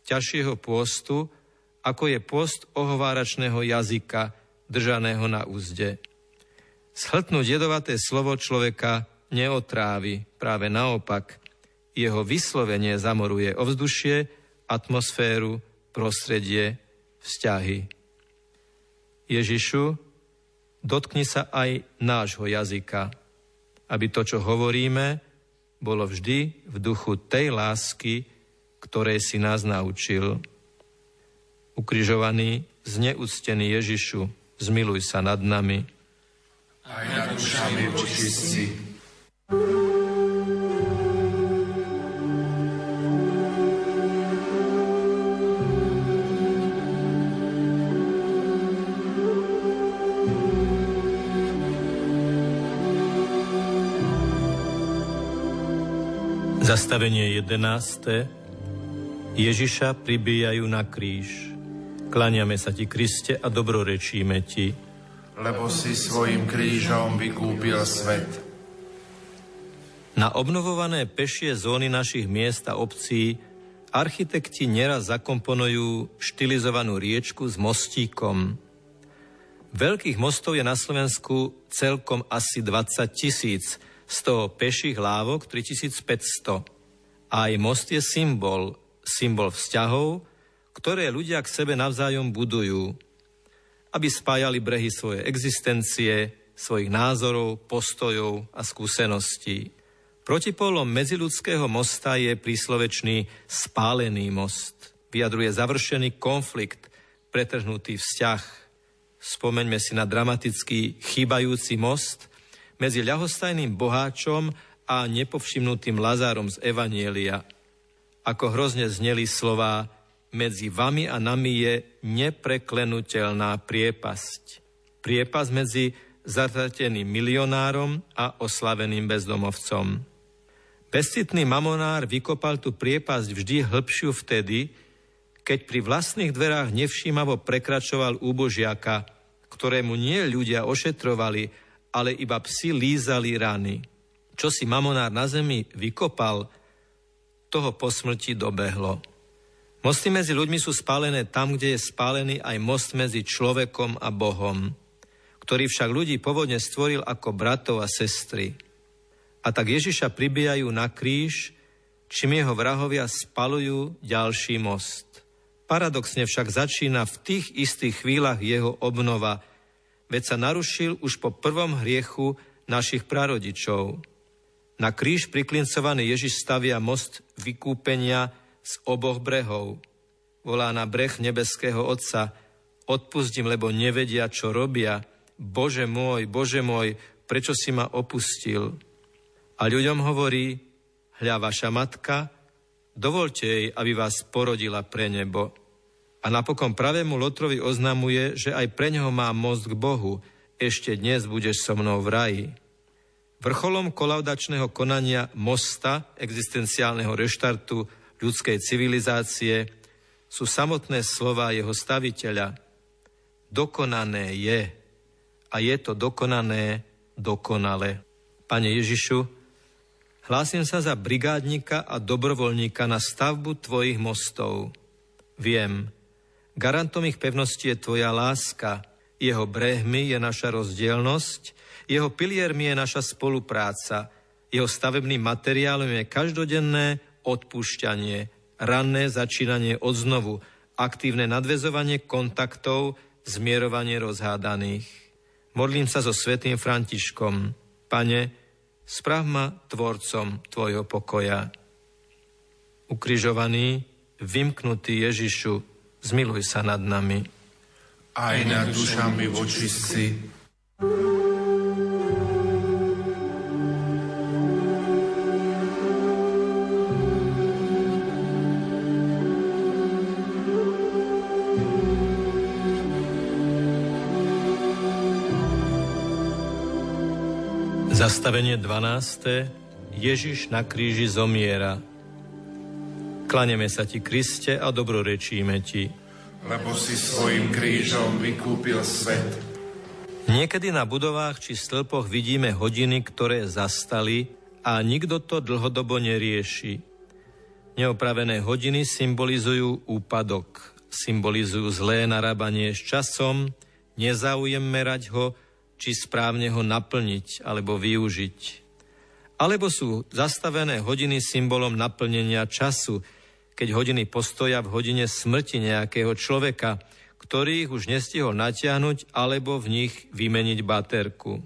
ťažšieho pôstu, ako je post ohováračného jazyka držaného na úzde. Shltnúť jedovaté slovo človeka neotrávi, práve naopak. Jeho vyslovenie zamoruje ovzdušie, atmosféru, prostredie, vzťahy. Ježišu, dotkni sa aj nášho jazyka, aby to, čo hovoríme, bolo vždy v duchu tej lásky, ktorej si nás naučil. Ukrižovaný, zneúctený Ježišu, zmiluj sa nad nami. Aj nad dušami očistci. Zastavenie 11. Ježiša pribíjajú na kríž. Klaniame sa ti, Kriste, a dobrorečíme ti. Lebo si svojim krížom vykúpil svet. Na obnovované pešie zóny našich miest a obcí architekti neraz zakomponujú štilizovanú riečku s mostíkom. Veľkých mostov je na Slovensku celkom asi 20 tisíc, z toho peších lávok 3500. Aj most je symbol, symbol vzťahov, ktoré ľudia k sebe navzájom budujú, aby spájali brehy svoje existencie, svojich názorov, postojov a skúseností. Protipolom medziludského mosta je príslovečný spálený most. Vyjadruje završený konflikt, pretrhnutý vzťah. Spomeňme si na dramatický chýbajúci most medzi ľahostajným boháčom a nepovšimnutým Lazárom z Evanielia. Ako hrozne zneli slová medzi vami a nami je nepreklenutelná priepasť. Priepasť medzi zatrateným milionárom a oslaveným bezdomovcom. Bezcitný mamonár vykopal tú priepasť vždy hĺbšiu vtedy, keď pri vlastných dverách nevšímavo prekračoval úbožiaka, ktorému nie ľudia ošetrovali, ale iba psi lízali rany. Čo si mamonár na zemi vykopal, toho po smrti dobehlo. Mosty medzi ľuďmi sú spálené tam, kde je spálený aj most medzi človekom a Bohom, ktorý však ľudí pôvodne stvoril ako bratov a sestry. A tak Ježiša pribíjajú na kríž, čím jeho vrahovia spalujú ďalší most. Paradoxne však začína v tých istých chvíľach jeho obnova, veď sa narušil už po prvom hriechu našich prarodičov. Na kríž priklincovaný Ježiš stavia most vykúpenia, z oboch brehov. Volá na breh nebeského Otca, odpustím, lebo nevedia, čo robia. Bože môj, Bože môj, prečo si ma opustil? A ľuďom hovorí, hľa vaša matka, dovolte jej, aby vás porodila pre nebo. A napokon pravému Lotrovi oznamuje, že aj pre neho má most k Bohu. Ešte dnes budeš so mnou v raji. Vrcholom kolaudačného konania mosta, existenciálneho reštartu, ľudskej civilizácie sú samotné slova jeho staviteľa. Dokonané je a je to dokonané dokonale. Pane Ježišu, hlásim sa za brigádnika a dobrovoľníka na stavbu Tvojich mostov. Viem, garantom ich pevnosti je Tvoja láska, jeho brehmi je naša rozdielnosť, jeho piliermi je naša spolupráca, jeho stavebným materiálom je každodenné odpúšťanie, ranné začínanie odznovu, aktívne nadvezovanie kontaktov, zmierovanie rozhádaných. Modlím sa so svetým Františkom. Pane, sprav ma tvorcom Tvojho pokoja. Ukrižovaný, vymknutý Ježišu, zmiluj sa nad nami. Aj nad dušami vočistci, Zastavenie 12. Ježiš na kríži zomiera. Klaneme sa ti, Kriste, a dobrorečíme ti. Lebo si svojim krížom vykúpil svet. Niekedy na budovách či stĺpoch vidíme hodiny, ktoré zastali a nikto to dlhodobo nerieši. Neopravené hodiny symbolizujú úpadok, symbolizujú zlé narábanie s časom, nezaujem merať ho, či správne ho naplniť alebo využiť. Alebo sú zastavené hodiny symbolom naplnenia času, keď hodiny postoja v hodine smrti nejakého človeka, ktorý ich už nestihol natiahnuť alebo v nich vymeniť baterku.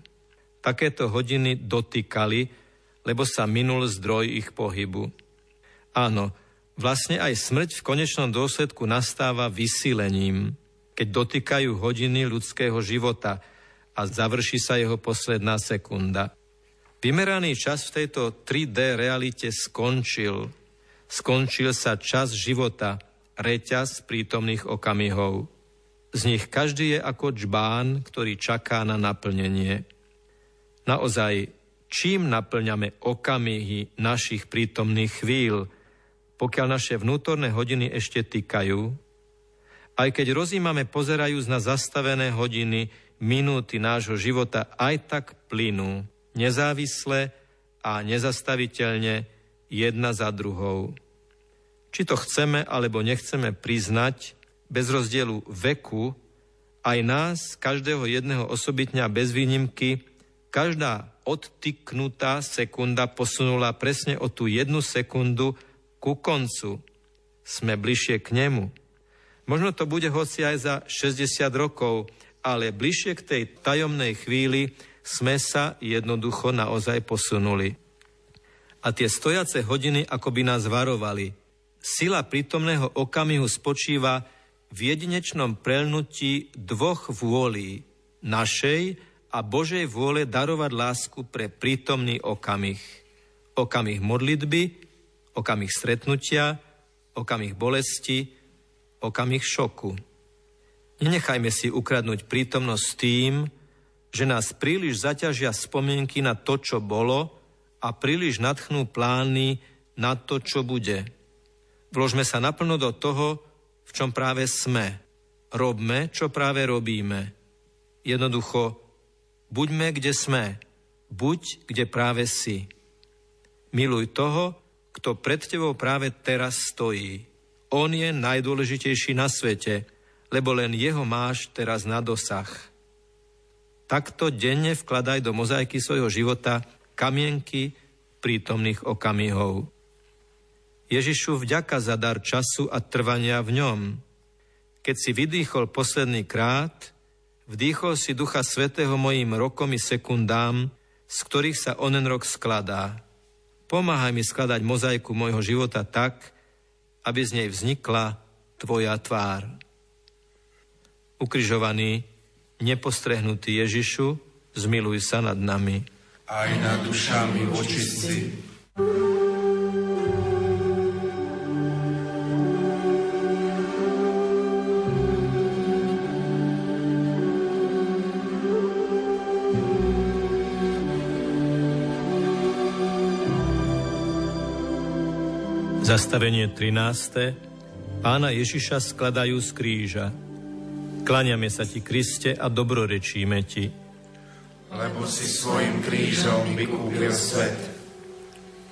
Takéto hodiny dotýkali, lebo sa minul zdroj ich pohybu. Áno, vlastne aj smrť v konečnom dôsledku nastáva vysílením, keď dotýkajú hodiny ľudského života – a završí sa jeho posledná sekunda. Vymeraný čas v tejto 3D realite skončil. Skončil sa čas života, reťaz prítomných okamihov. Z nich každý je ako čbán, ktorý čaká na naplnenie. Naozaj, čím naplňame okamihy našich prítomných chvíľ, pokiaľ naše vnútorné hodiny ešte týkajú? Aj keď rozímame pozerajúc na zastavené hodiny, minúty nášho života aj tak plynú, nezávisle a nezastaviteľne jedna za druhou. Či to chceme alebo nechceme priznať, bez rozdielu veku, aj nás, každého jedného osobitňa bez výnimky, každá odtyknutá sekunda posunula presne o tú jednu sekundu ku koncu. Sme bližšie k nemu. Možno to bude hoci aj za 60 rokov, ale bližšie k tej tajomnej chvíli sme sa jednoducho naozaj posunuli. A tie stojace hodiny ako by nás varovali. Sila prítomného okamihu spočíva v jedinečnom prelnutí dvoch vôlí, našej a Božej vôle darovať lásku pre prítomný okamih. Okamih modlitby, okamih stretnutia, okamih bolesti, okamih šoku. Nenechajme si ukradnúť prítomnosť tým, že nás príliš zaťažia spomienky na to, čo bolo a príliš nadchnú plány na to, čo bude. Vložme sa naplno do toho, v čom práve sme. Robme, čo práve robíme. Jednoducho, buďme, kde sme. Buď, kde práve si. Miluj toho, kto pred tebou práve teraz stojí. On je najdôležitejší na svete – lebo len jeho máš teraz na dosah. Takto denne vkladaj do mozaiky svojho života kamienky prítomných okamihov. Ježišu, vďaka za dar času a trvania v ňom. Keď si vydýchol posledný krát, vdýchol si Ducha Svetého mojim rokom i sekundám, z ktorých sa onen rok skladá. Pomáhaj mi skladať mozaiku môjho života tak, aby z nej vznikla Tvoja tvár ukrižovaný, nepostrehnutý Ježišu, zmiluj sa nad nami. Aj nad dušami očistci. Zastavenie 13. Pána Ježiša skladajú z kríža. Kláňame sa ti, Kriste, a dobrorečíme ti. Lebo si svojim krížom vykúpil svet.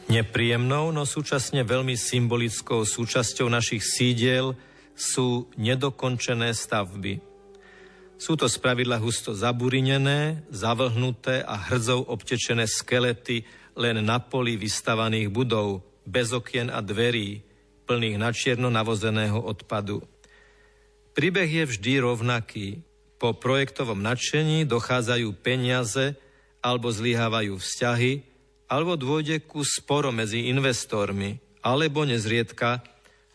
Nepríjemnou, no súčasne veľmi symbolickou súčasťou našich sídiel sú nedokončené stavby. Sú to spravidla husto zaburinené, zavlhnuté a hrdzou obtečené skelety len na poli vystavaných budov, bez okien a dverí, plných načierno navozeného odpadu. Príbeh je vždy rovnaký. Po projektovom nadšení dochádzajú peniaze alebo zlyhávajú vzťahy, alebo dôjde ku sporo medzi investormi, alebo nezriedka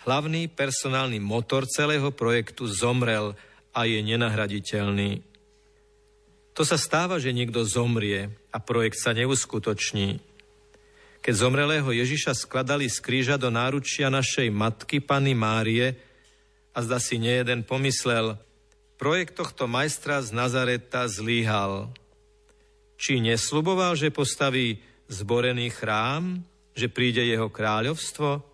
hlavný personálny motor celého projektu zomrel a je nenahraditeľný. To sa stáva, že niekto zomrie a projekt sa neuskutoční. Keď zomrelého Ježiša skladali z kríža do náručia našej matky Pany Márie a zda si nejeden pomyslel, projekt tohto majstra z Nazareta zlíhal. Či nesluboval, že postaví zborený chrám, že príde jeho kráľovstvo?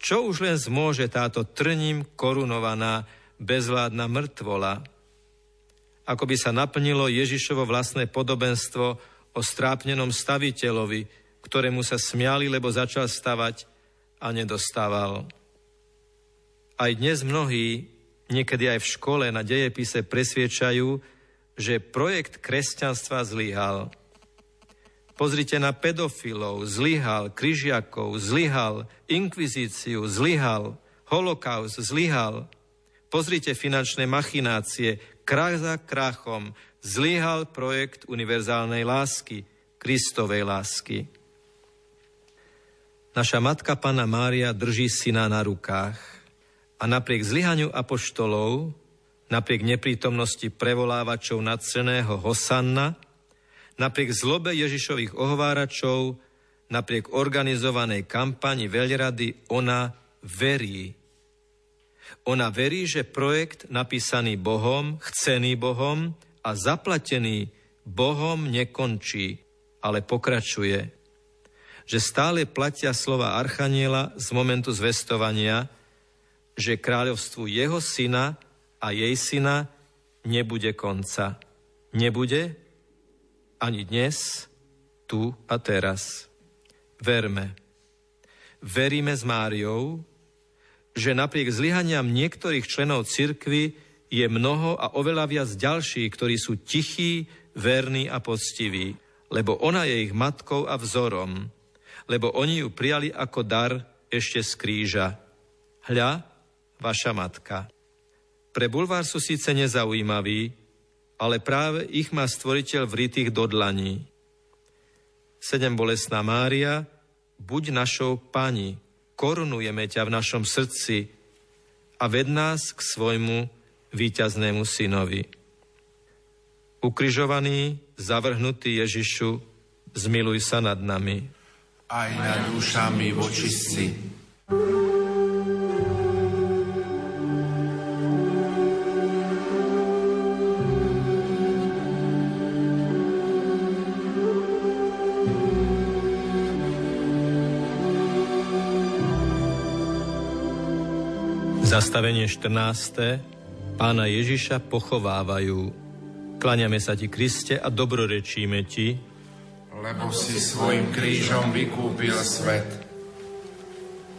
Čo už len zmôže táto trním korunovaná bezvládna mŕtvola? Ako by sa naplnilo Ježišovo vlastné podobenstvo o strápnenom staviteľovi, ktorému sa smiali, lebo začal stavať a nedostával. Aj dnes mnohí, niekedy aj v škole na dejepise presviečajú, že projekt kresťanstva zlyhal. Pozrite na pedofilov, zlyhal, križiakov, zlyhal, inkvizíciu, zlyhal, holokaust, zlyhal. Pozrite finančné machinácie, krach za krachom, zlyhal projekt univerzálnej lásky, Kristovej lásky. Naša matka Pana Mária drží syna na rukách a napriek zlyhaniu apoštolov, napriek neprítomnosti prevolávačov nadceného Hosanna, napriek zlobe Ježišových ohováračov, napriek organizovanej kampani veľrady, ona verí. Ona verí, že projekt napísaný Bohom, chcený Bohom a zaplatený Bohom nekončí, ale pokračuje že stále platia slova Archaniela z momentu zvestovania, že kráľovstvu jeho syna a jej syna nebude konca. Nebude ani dnes, tu a teraz. Verme. Veríme s Máriou, že napriek zlyhaniam niektorých členov cirkvy je mnoho a oveľa viac ďalších, ktorí sú tichí, verní a poctiví, lebo ona je ich matkou a vzorom lebo oni ju prijali ako dar ešte z kríža. Hľa, vaša matka. Pre bulvár sú síce nezaujímaví, ale práve ich má stvoriteľ vrytých do dlaní. Sedem bolesná Mária, buď našou pani, korunujeme ťa v našom srdci a ved nás k svojmu víťaznému synovi. Ukrižovaný, zavrhnutý Ježišu, zmiluj sa nad nami aj nad dušami vočistci. Zastavenie 14. Pána Ježiša pochovávajú. Kláňame sa ti, Kriste, a dobrorečíme ti, lebo si svojim krížom vykúpil svet.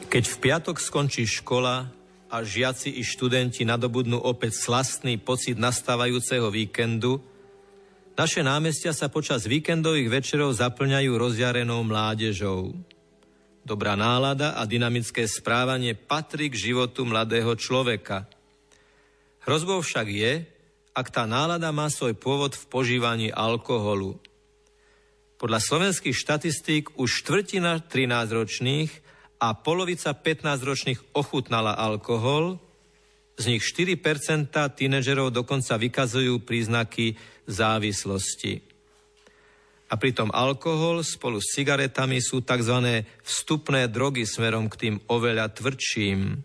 Keď v piatok skončí škola a žiaci i študenti nadobudnú opäť slastný pocit nastávajúceho víkendu, naše námestia sa počas víkendových večerov zaplňajú rozjarenou mládežou. Dobrá nálada a dynamické správanie patrí k životu mladého človeka. Hrozbou však je, ak tá nálada má svoj pôvod v požívaní alkoholu – podľa slovenských štatistík už štvrtina 13-ročných a polovica 15-ročných ochutnala alkohol, z nich 4% tínedžerov dokonca vykazujú príznaky závislosti. A pritom alkohol spolu s cigaretami sú tzv. vstupné drogy smerom k tým oveľa tvrdším.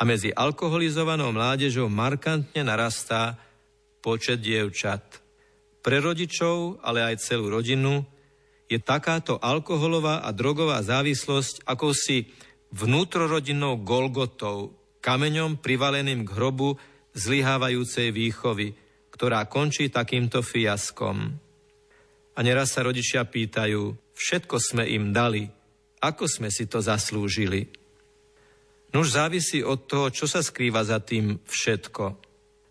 A medzi alkoholizovanou mládežou markantne narastá počet dievčat. Pre rodičov, ale aj celú rodinu je takáto alkoholová a drogová závislosť ako si vnútrorodinnou golgotou, kameňom privaleným k hrobu zlyhávajúcej výchovy, ktorá končí takýmto fiaskom. A neraz sa rodičia pýtajú, všetko sme im dali, ako sme si to zaslúžili. Nuž závisí od toho, čo sa skrýva za tým všetko.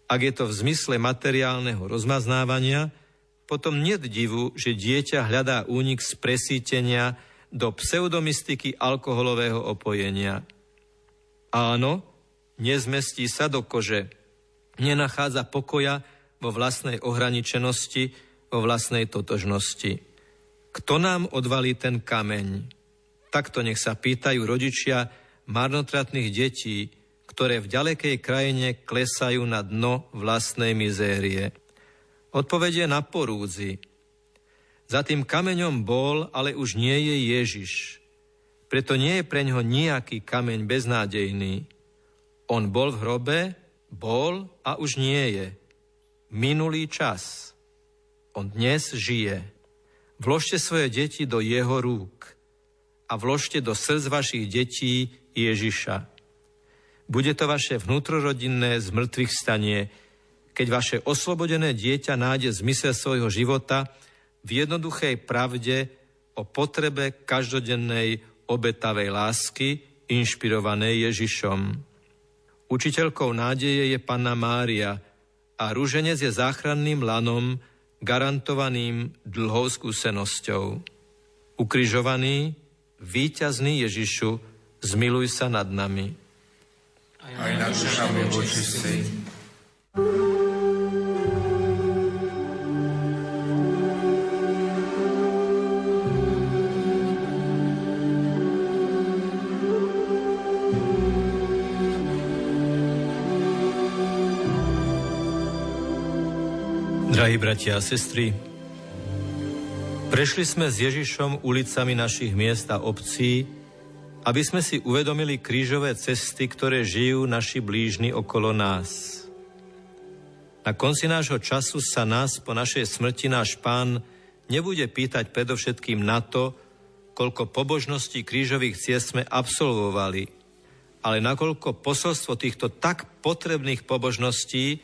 Ak je to v zmysle materiálneho rozmaznávania, potom niet divu, že dieťa hľadá únik z presítenia do pseudomystiky alkoholového opojenia. Áno, nezmestí sa do kože, nenachádza pokoja vo vlastnej ohraničenosti, vo vlastnej totožnosti. Kto nám odvalí ten kameň? Takto nech sa pýtajú rodičia marnotratných detí, ktoré v ďalekej krajine klesajú na dno vlastnej mizérie. Odpovedie na porúdzi. Za tým kameňom bol, ale už nie je Ježiš. Preto nie je pre ňo nejaký kameň beznádejný. On bol v hrobe, bol a už nie je. Minulý čas. On dnes žije. Vložte svoje deti do jeho rúk a vložte do srdc vašich detí Ježiša. Bude to vaše vnútrorodinné zmrtvých stanie, keď vaše oslobodené dieťa nájde zmysel svojho života v jednoduchej pravde o potrebe každodennej obetavej lásky, inšpirovanej Ježišom. Učiteľkou nádeje je Panna Mária a rúženec je záchranným lanom, garantovaným dlhou skúsenosťou. Ukrižovaný, víťazný Ježišu, zmiluj sa nad nami aj nad dušami vočistí. Drahí bratia a sestry, prešli sme s Ježišom ulicami našich miest a obcí, aby sme si uvedomili krížové cesty, ktoré žijú naši blížni okolo nás. Na konci nášho času sa nás po našej smrti náš pán nebude pýtať predovšetkým na to, koľko pobožností krížových ciest sme absolvovali, ale nakoľko posolstvo týchto tak potrebných pobožností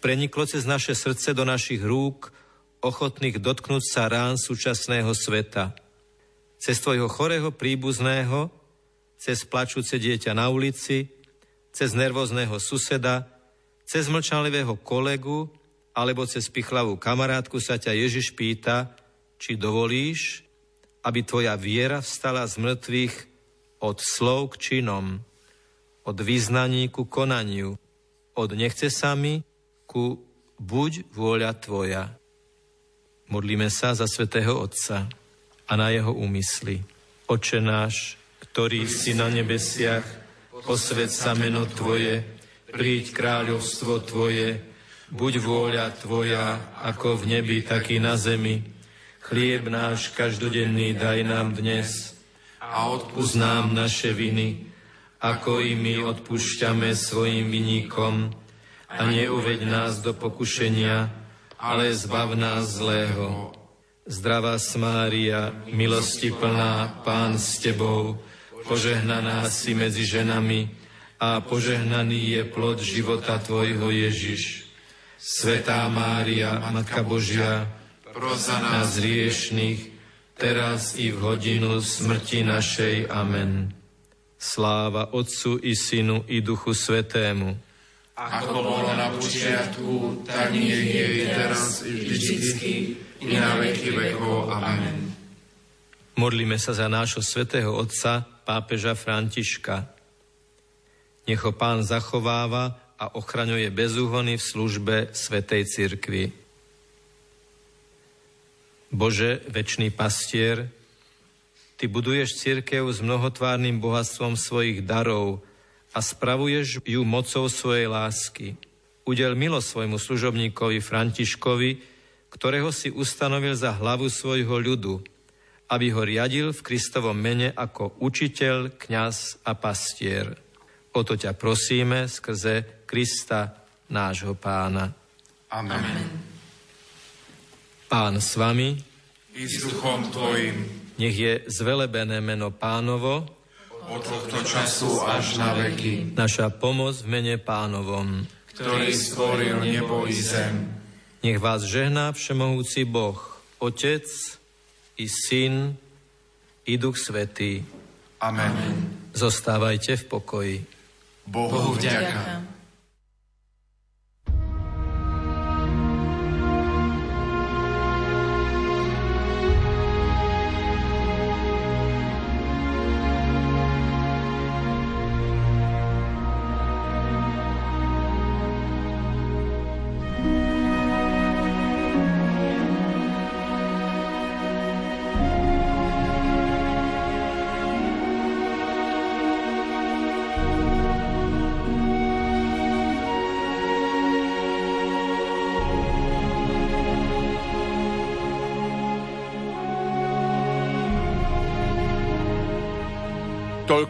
preniklo cez naše srdce do našich rúk, ochotných dotknúť sa rán súčasného sveta. Cez tvojho chorého príbuzného, cez plačúce dieťa na ulici, cez nervózneho suseda, cez mlčanlivého kolegu alebo cez pichlavú kamarátku sa ťa Ježiš pýta, či dovolíš, aby tvoja viera vstala z mŕtvych od slov k činom, od vyznaní ku konaniu, od nechce sa mi ku buď vôľa tvoja. Modlíme sa za svätého Otca a na jeho úmysly. Oče náš, ktorý si na nebesiach, posved sa meno Tvoje, príď kráľovstvo Tvoje, buď vôľa Tvoja, ako v nebi, tak i na zemi. Chlieb náš každodenný daj nám dnes a odpúsť nám naše viny, ako i my odpúšťame svojim viníkom a neuveď nás do pokušenia, ale zbav nás zlého. Zdravá Mária, milosti plná, Pán s Tebou, požehnaná si medzi ženami a požehnaný je plod života Tvojho Ježiš. Svetá Mária, Matka Božia, pros za nás riešných, teraz i v hodinu smrti našej. Amen. Sláva Otcu i Synu i Duchu Svetému. Ako bolo na počiatku, tak nie je teraz i vždycky, i na veky vekov. Amen. Modlíme sa za nášho svetého Otca, pápeža Františka. Nech ho pán zachováva a ochraňuje bezúhony v službe Svetej Cirkvi. Bože, večný pastier, Ty buduješ církev s mnohotvárnym bohatstvom svojich darov a spravuješ ju mocou svojej lásky. Udel milo svojmu služobníkovi Františkovi, ktorého si ustanovil za hlavu svojho ľudu – aby ho riadil v Kristovom mene ako učiteľ, kňaz a pastier. O to ťa prosíme skrze Krista, nášho pána. Amen. Pán s vami i s duchom tvojim. Nech je zvelebené meno pánovo od tohto času až na veky. Naša pomoc v mene pánovom, ktorý stvoril nebo i zem. Nech vás žehná všemohúci Boh, Otec, i Syn, i Duch Svetý. Amen. Zostávajte v pokoji. Bohu vďaka.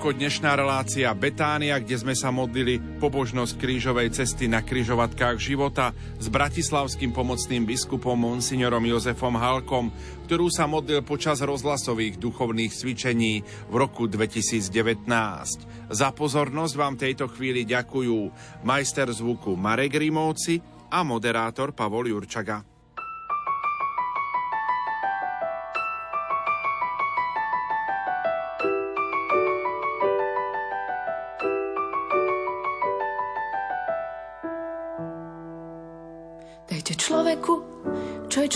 Toľko dnešná relácia Betánia, kde sme sa modlili pobožnosť krížovej cesty na kryžovatkách života s bratislavským pomocným biskupom monsignorom Jozefom Halkom, ktorú sa modlil počas rozhlasových duchovných cvičení v roku 2019. Za pozornosť vám tejto chvíli ďakujú majster zvuku Marek Rimovci a moderátor Pavol Jurčaga.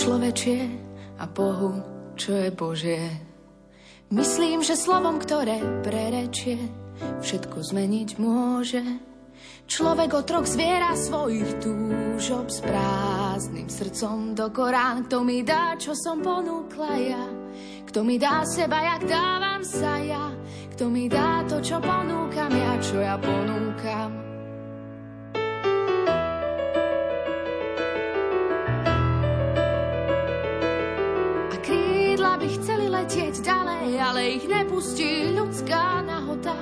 Človečie a Bohu, čo je Božie. Myslím, že slovom, ktoré prerečie, všetko zmeniť môže. Človek otrok zviera svojich túžob s prázdnym srdcom do Korán. Kto mi dá, čo som ponúkla ja? Kto mi dá seba, jak dávam sa ja? Kto mi dá to, čo ponúkam ja, čo ja ponúkam? Letieť ďalej, ale ich nepustí ľudská nahota.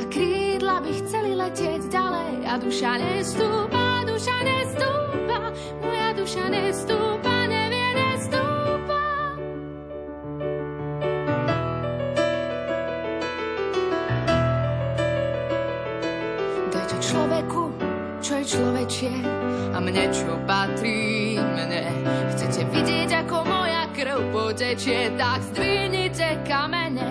A krídla by chceli letieť ďalej a duša nestúpa, duša nestúpa, moja duša nestúpa, nevie nestúpa. Dajte človeku, čo je človečie a mne, čo patrí mne. Chcete vidieť, ako moja krv potečie, tak zdvihnite kamene.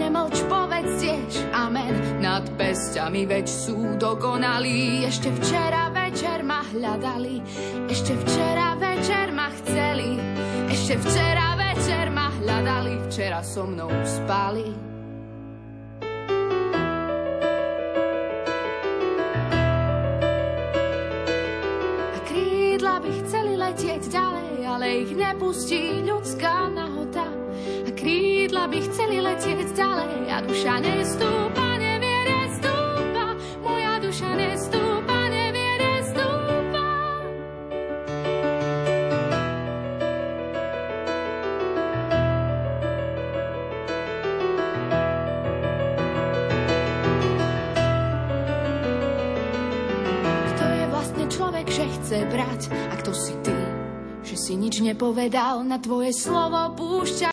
Nemlč, povedz tiež amen nad pestiami, veď sú dokonalí. Ešte včera večer ma hľadali, ešte včera večer ma chceli, ešte včera večer ma hľadali, včera so mnou spali. letieť ďalej, ale ich nepustí ľudská nahota. A krídla by chceli letieť ďalej a duša nestúpa, nevie nestúpa, moja duša nestúpa, nevie nestúpa. Vlastne že chce brať a kto si ty? Si nič nepovedal, na tvoje slovo púšťa